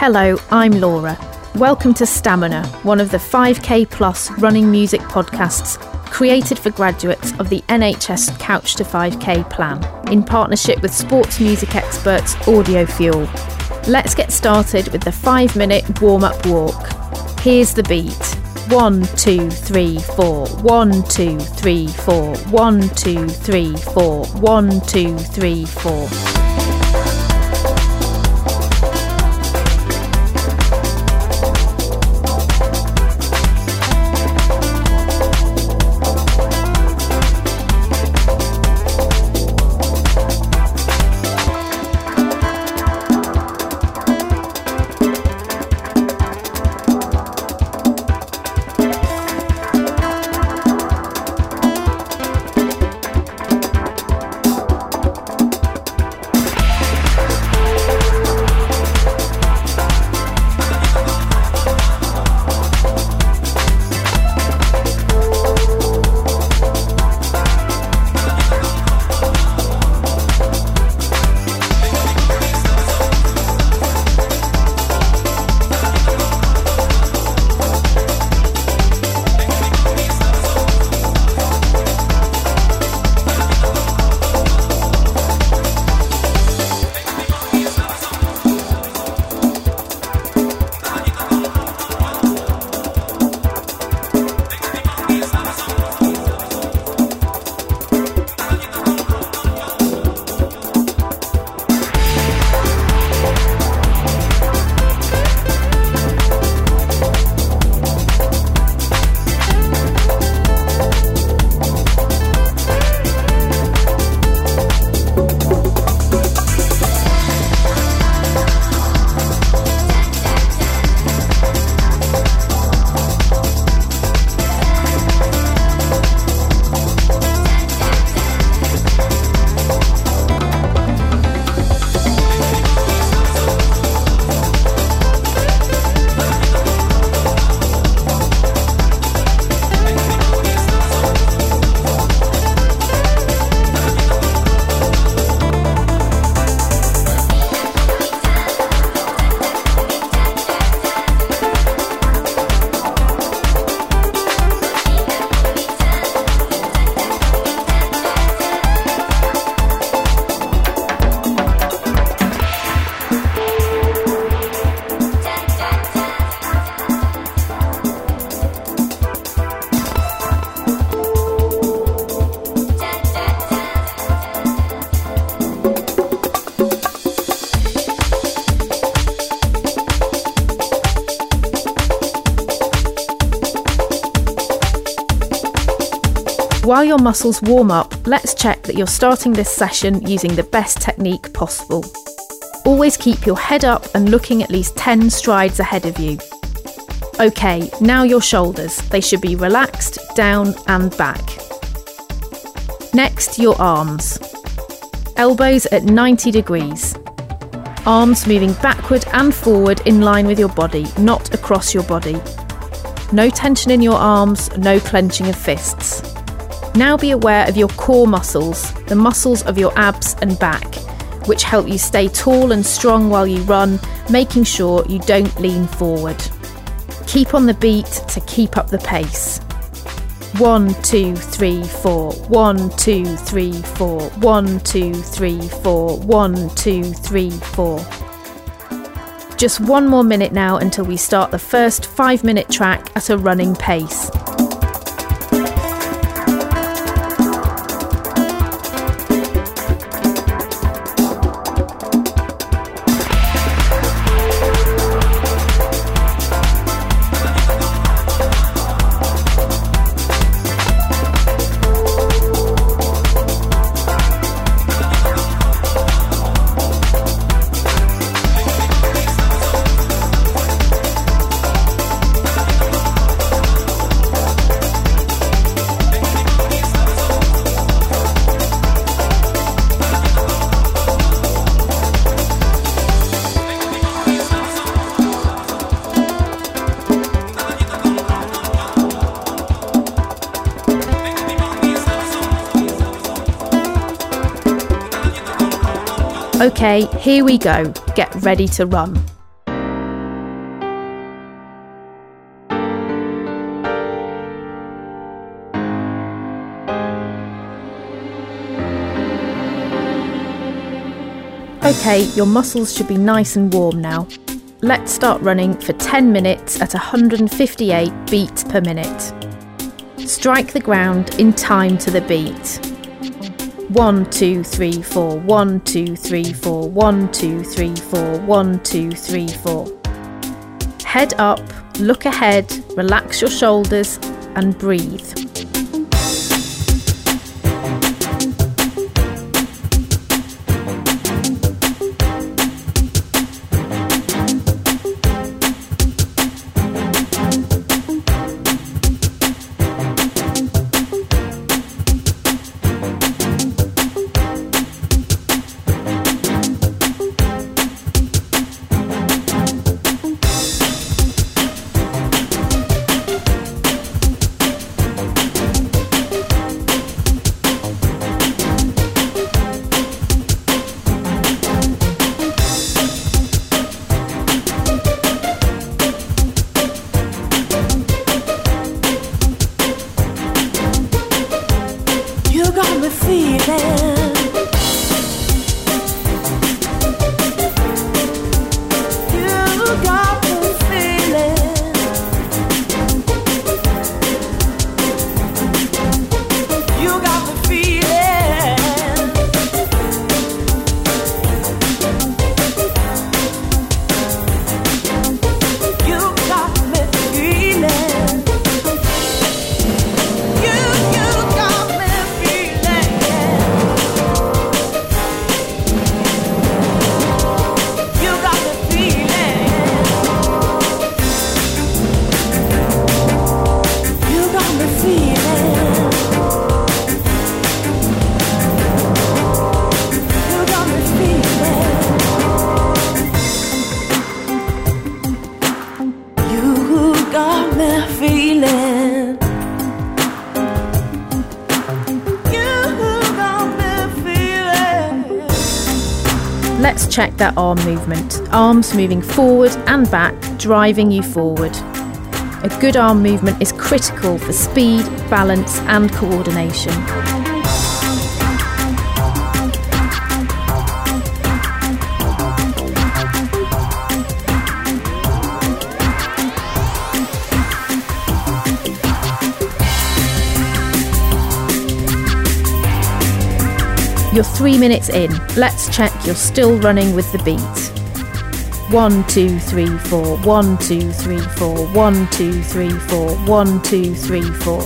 Hello, I'm Laura. Welcome to Stamina, one of the 5K plus running music podcasts created for graduates of the NHS Couch to 5K plan in partnership with sports music experts Audio Fuel. Let's get started with the 5 minute warm up walk. Here's the beat. One, two, three, four. One, two, three, four. One, two, three, four. One, two, three, four. Muscles warm up, let's check that you're starting this session using the best technique possible. Always keep your head up and looking at least 10 strides ahead of you. Okay, now your shoulders. They should be relaxed, down and back. Next, your arms. Elbows at 90 degrees. Arms moving backward and forward in line with your body, not across your body. No tension in your arms, no clenching of fists. Now be aware of your core muscles, the muscles of your abs and back, which help you stay tall and strong while you run, making sure you don't lean forward. Keep on the beat to keep up the pace. One, two, three, four. One, two, three, four. One, two, three, four. One, two, three, four. Just one more minute now until we start the first five minute track at a running pace. Okay, here we go. Get ready to run. Okay, your muscles should be nice and warm now. Let's start running for 10 minutes at 158 beats per minute. Strike the ground in time to the beat. 1, 2, 3, 4, 1, 2, 3, 4, 1, 2, 3, 4, 1, 2, 3, 4. Head up, look ahead, relax your shoulders, and breathe. That arm movement. Arms moving forward and back, driving you forward. A good arm movement is critical for speed, balance, and coordination. You're three minutes in. Let's check you're still running with the beat. One, two, three, four, one, two, three, four, one, two, three, four, one, two, three, four.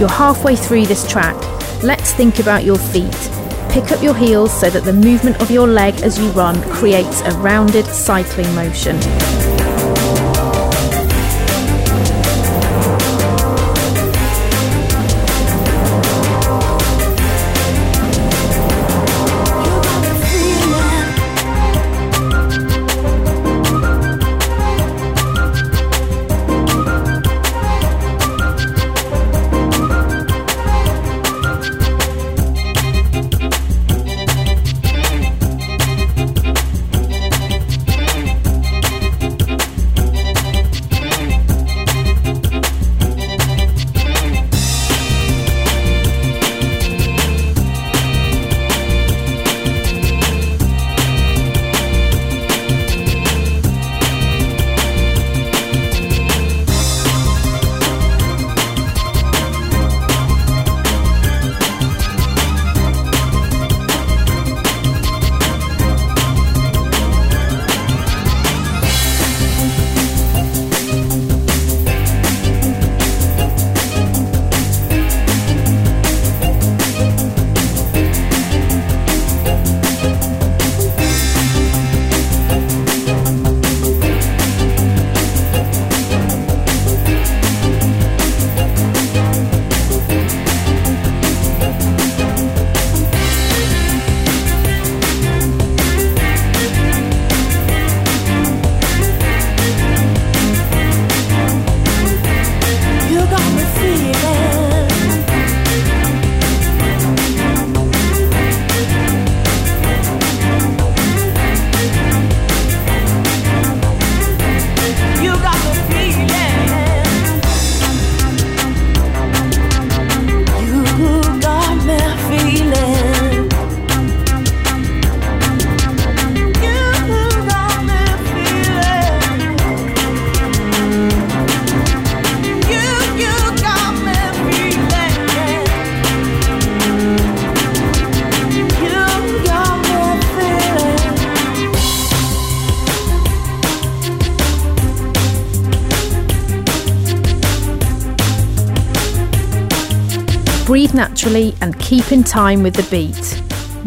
You're halfway through this track. Let's think about your feet. Pick up your heels so that the movement of your leg as you run creates a rounded cycling motion. Naturally and keep in time with the beat.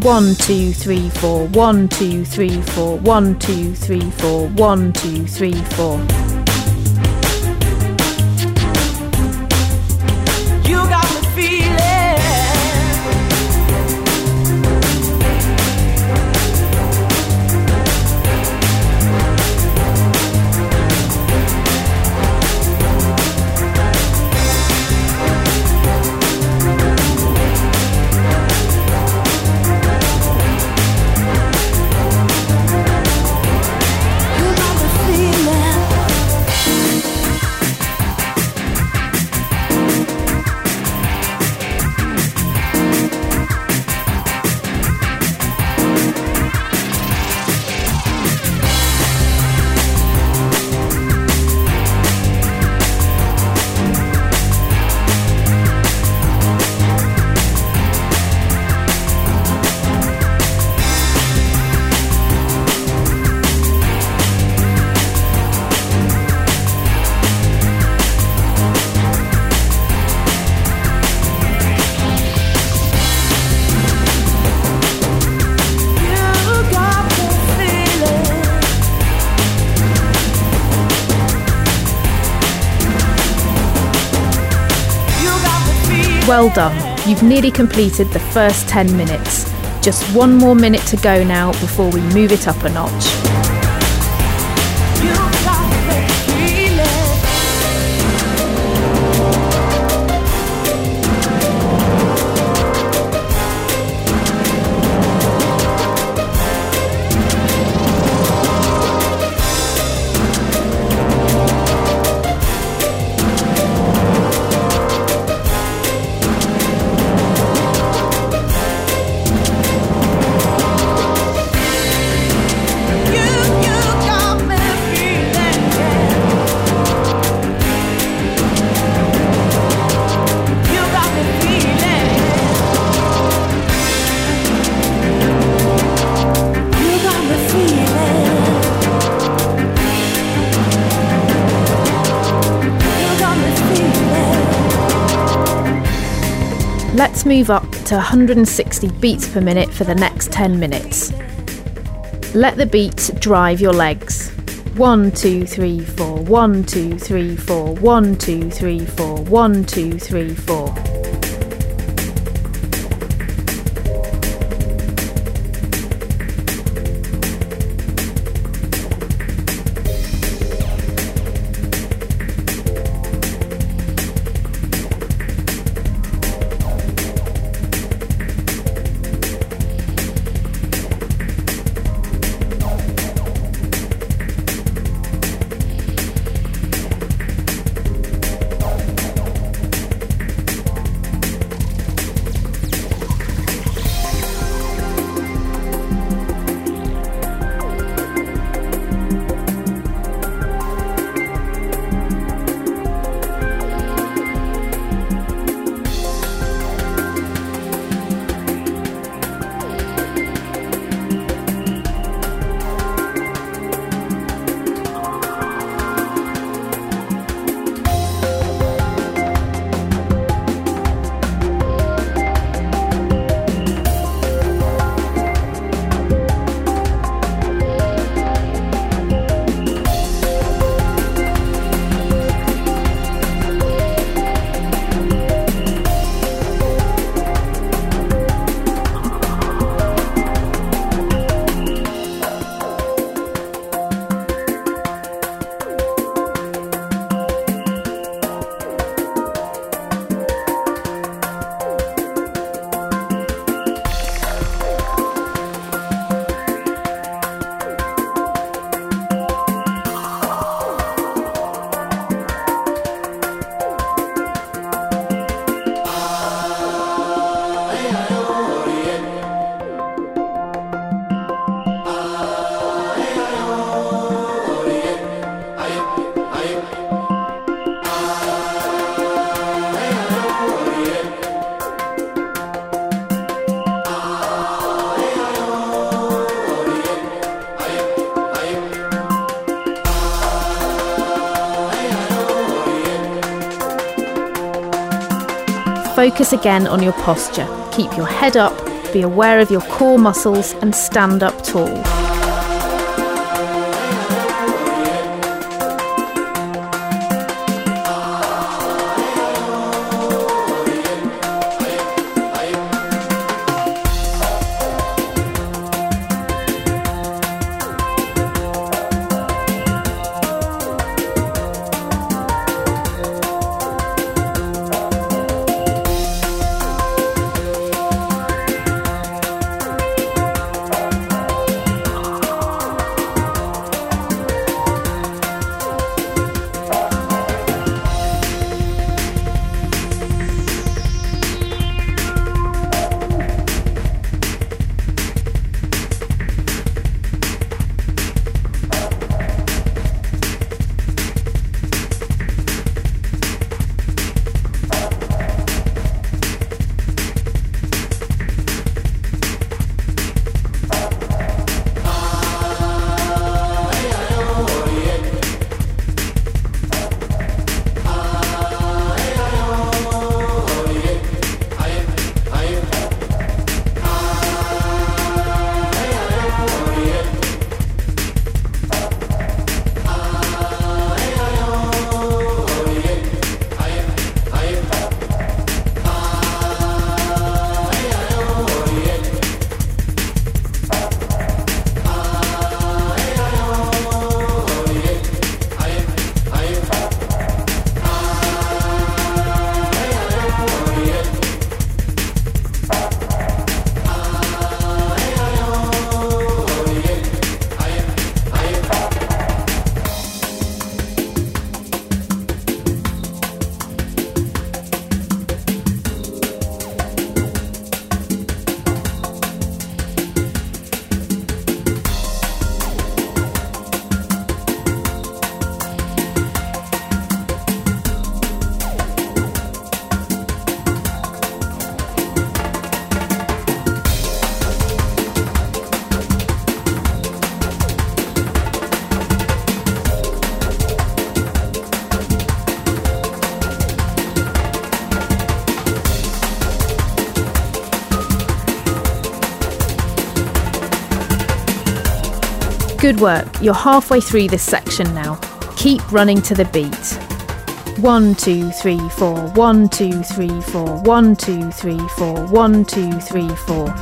One, two, three, four, one, two, three, four, one, two, three, four, one, two, three, four. Done. You've nearly completed the first 10 minutes. Just one more minute to go now before we move it up a notch. Move up to 160 beats per minute for the next 10 minutes. Let the beat drive your legs. 1, 2, 3, 4, 1, 2, 3, 4, 1, 2, 3, 4, 1, 2, 3, 4. Focus again on your posture. Keep your head up, be aware of your core muscles, and stand up tall. Good work. You're halfway through this section now. Keep running to the beat. One, two, three, four. One, two, three, four. One, two, three, four. One, two, three, four.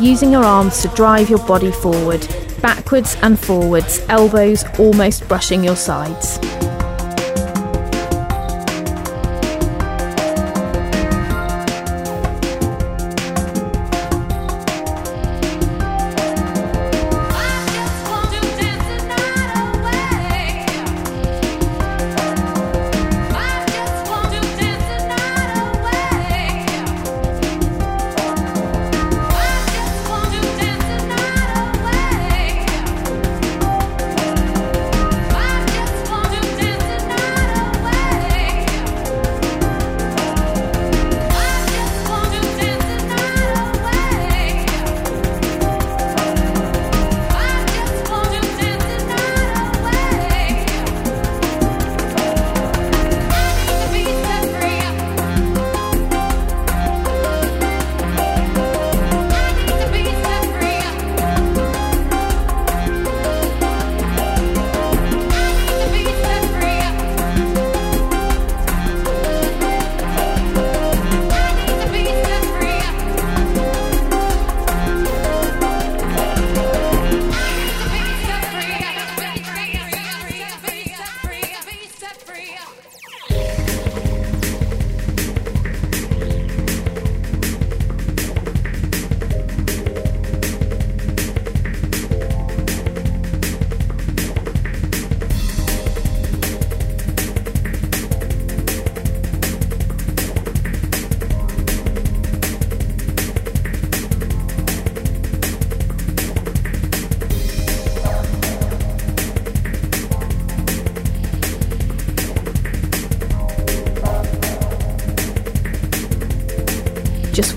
Using your arms to drive your body forward, backwards and forwards, elbows almost brushing your sides.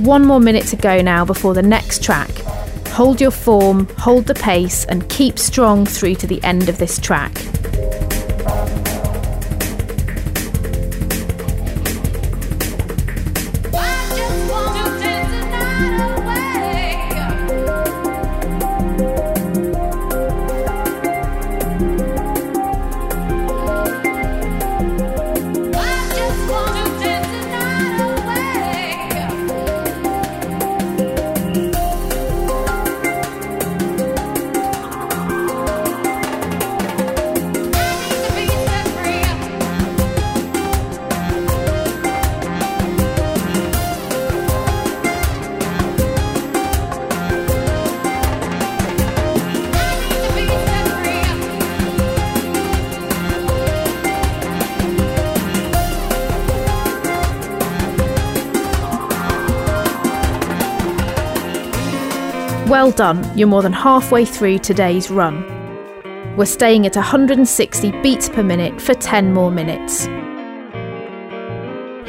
One more minute to go now before the next track. Hold your form, hold the pace, and keep strong through to the end of this track. Well done, you're more than halfway through today's run. We're staying at 160 beats per minute for 10 more minutes.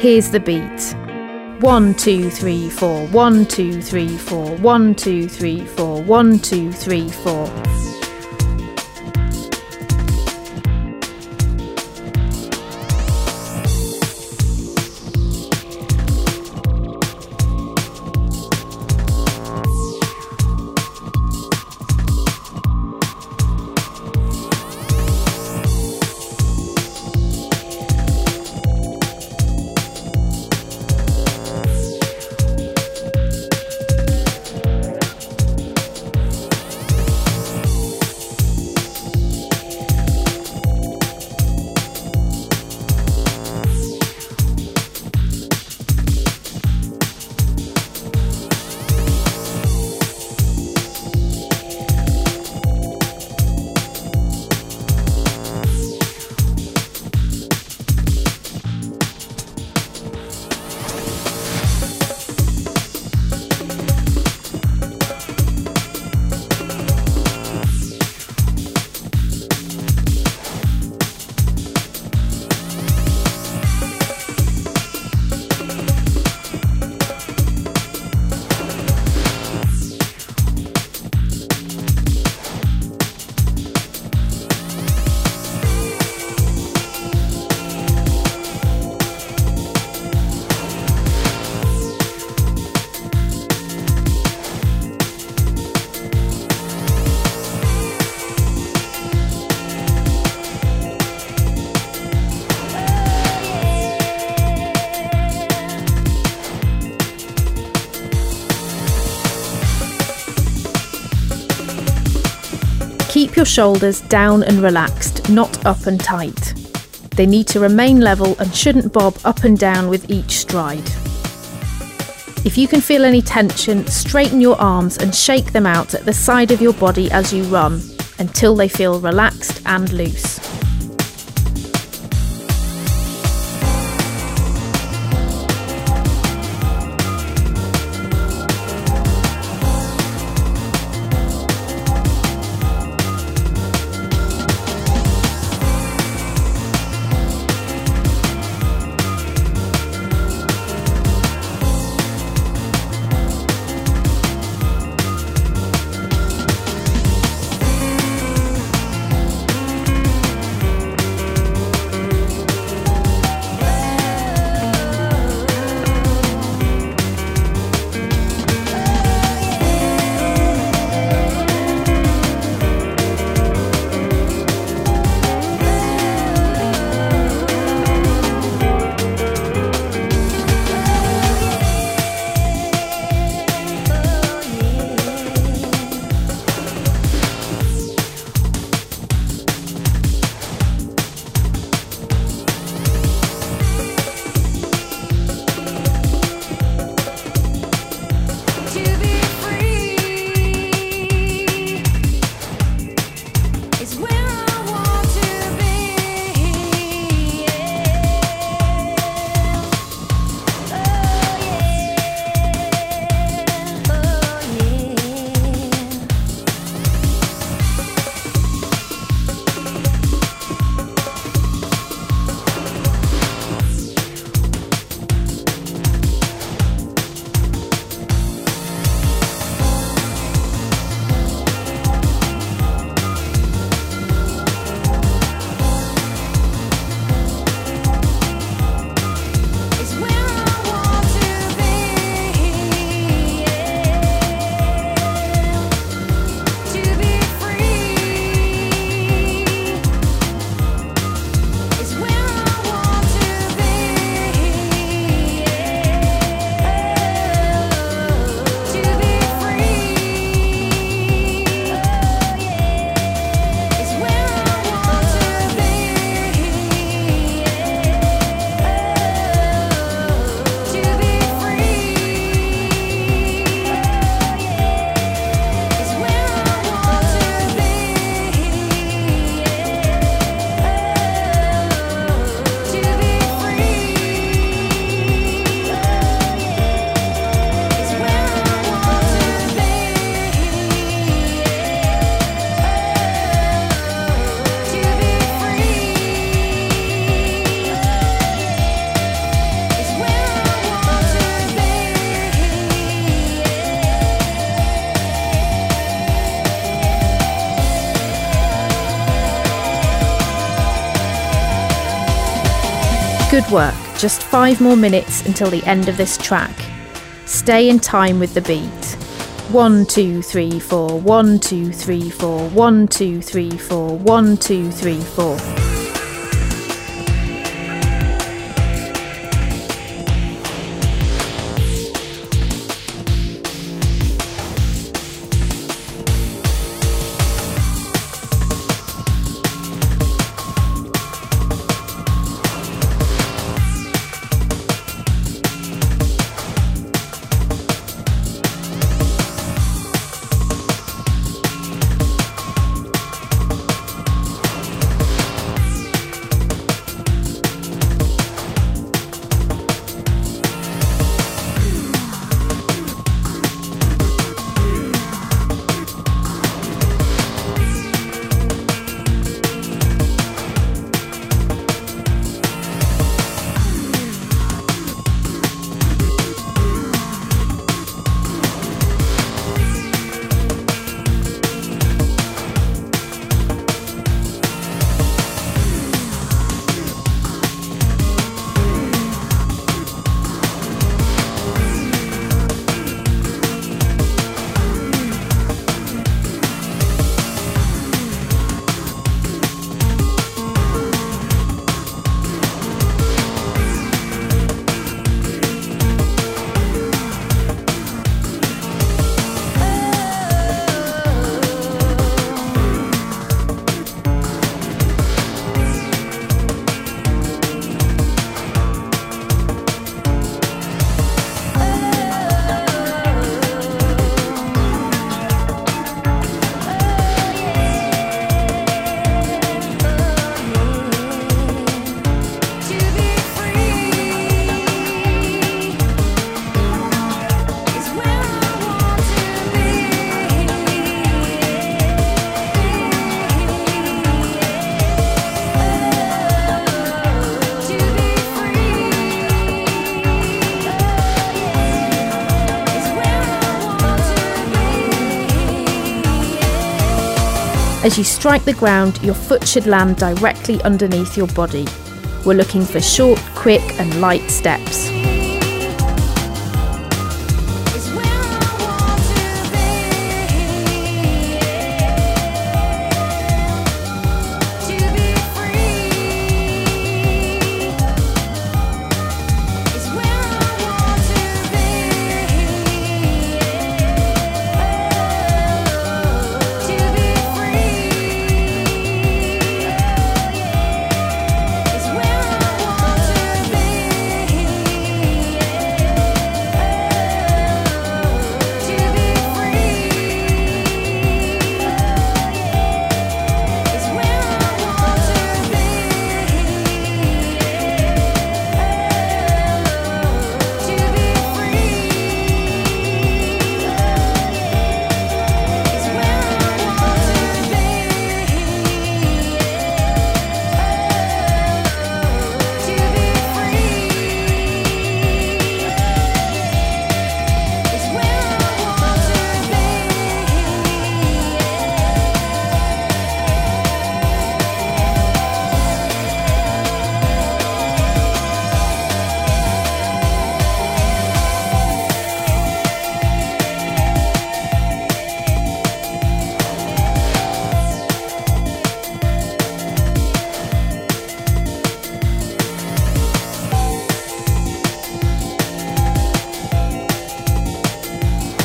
Here's the beat. 1, 2, 3, 4, 1, 2, 3, 4, 1, 2, 3, 4, 1, 2, 3, 4. Your shoulders down and relaxed, not up and tight. They need to remain level and shouldn't bob up and down with each stride. If you can feel any tension, straighten your arms and shake them out at the side of your body as you run until they feel relaxed and loose. Good work. Just five more minutes until the end of this track. Stay in time with the beat. One, two, three, four, one, two, three, four, one, two, three, four, one, two, three, four. As you strike the ground, your foot should land directly underneath your body. We're looking for short, quick, and light steps.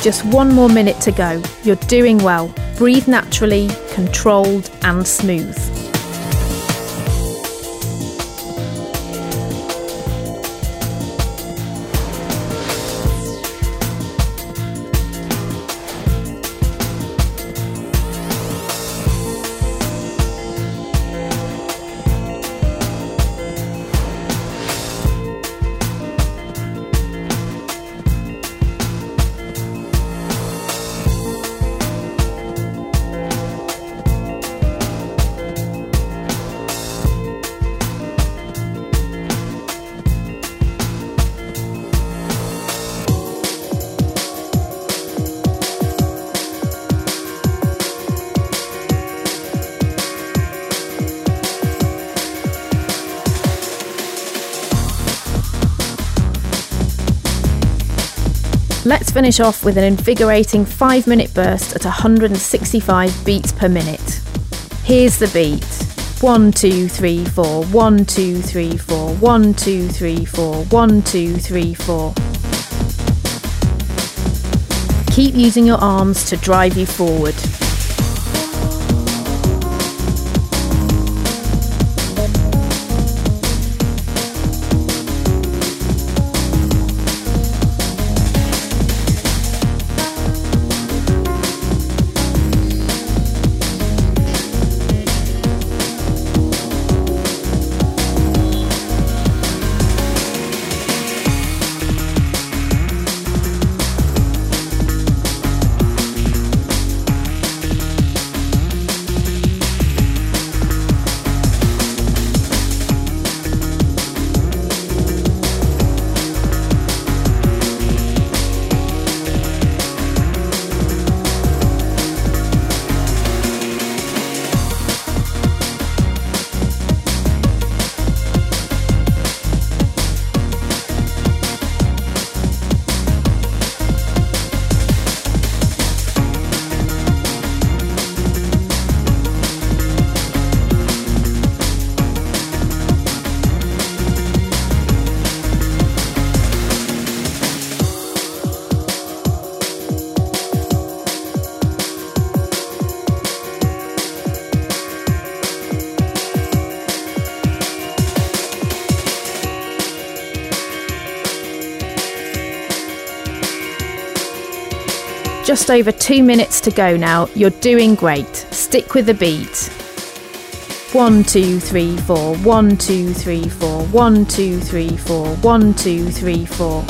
Just one more minute to go. You're doing well. Breathe naturally, controlled, and smooth. Let's finish off with an invigorating 5 minute burst at 165 beats per minute. Here's the beat 1, 2, 3, 4, 1, 2, 3, 4, 1, 2, 3, 4, 1, 2, 3, 4. Keep using your arms to drive you forward. Just over two minutes to go now. You're doing great. Stick with the beat. One, two, three, four. One, two, three, four. One, two, three, four. One, two, three, four.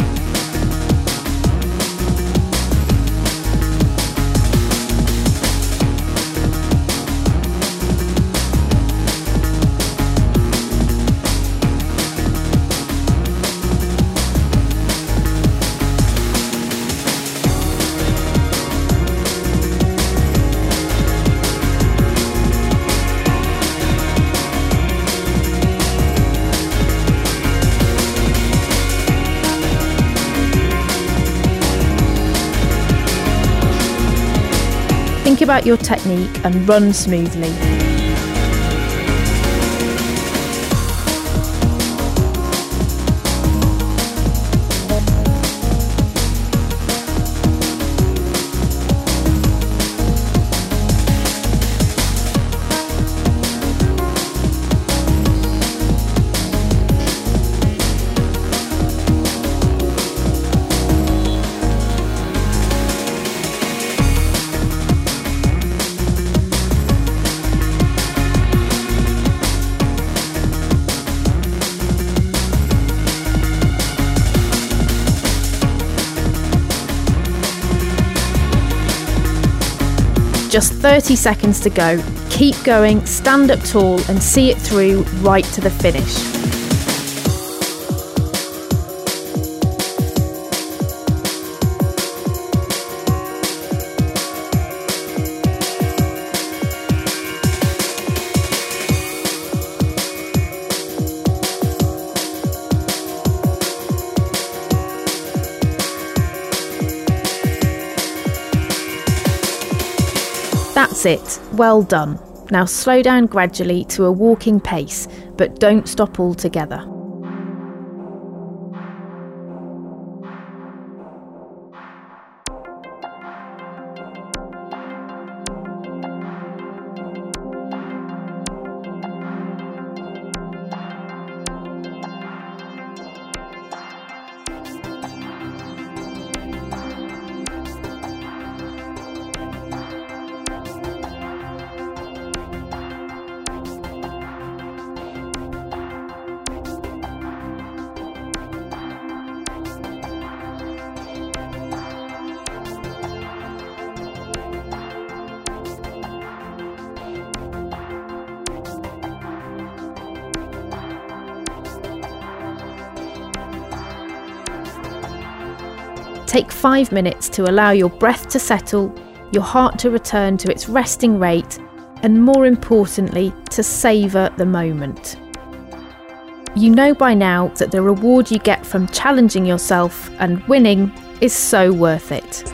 About your technique and run smoothly. 30 seconds to go. Keep going, stand up tall, and see it through right to the finish. That's it. Well done. Now slow down gradually to a walking pace, but don't stop altogether. Five minutes to allow your breath to settle, your heart to return to its resting rate, and more importantly, to savour the moment. You know by now that the reward you get from challenging yourself and winning is so worth it.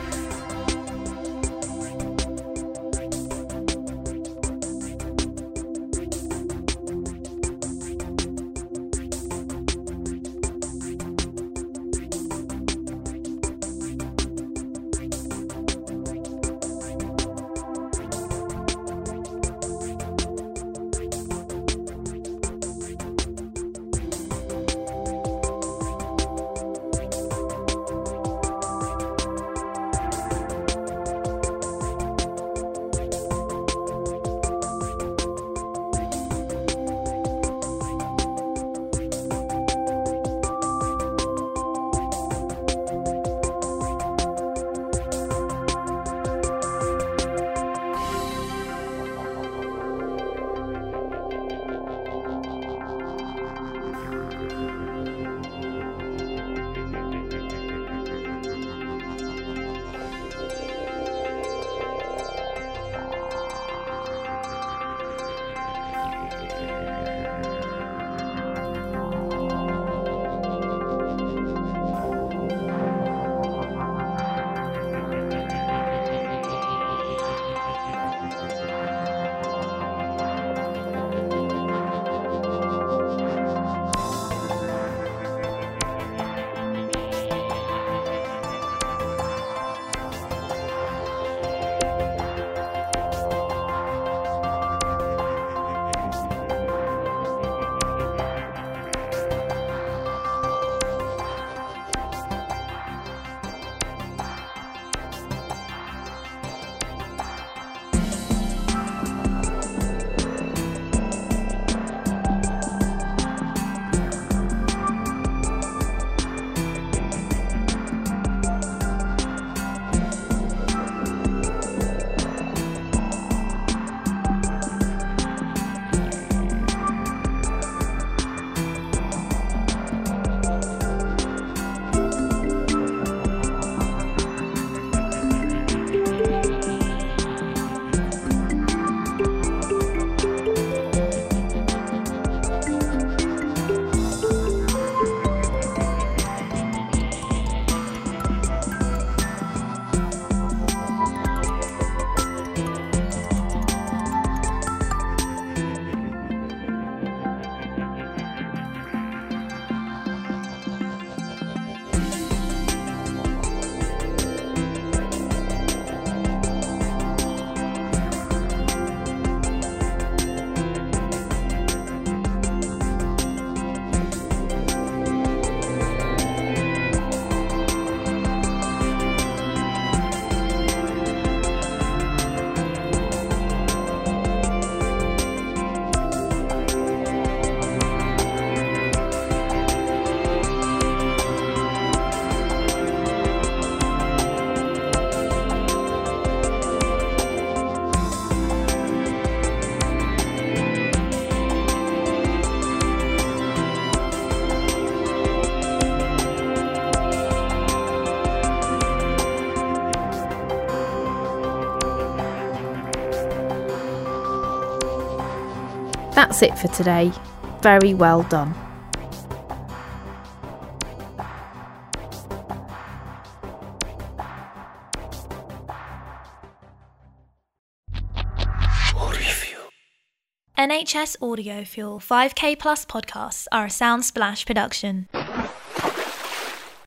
That's it for today. Very well done. NHS Audio Fuel 5K Plus podcasts are a Soundsplash production.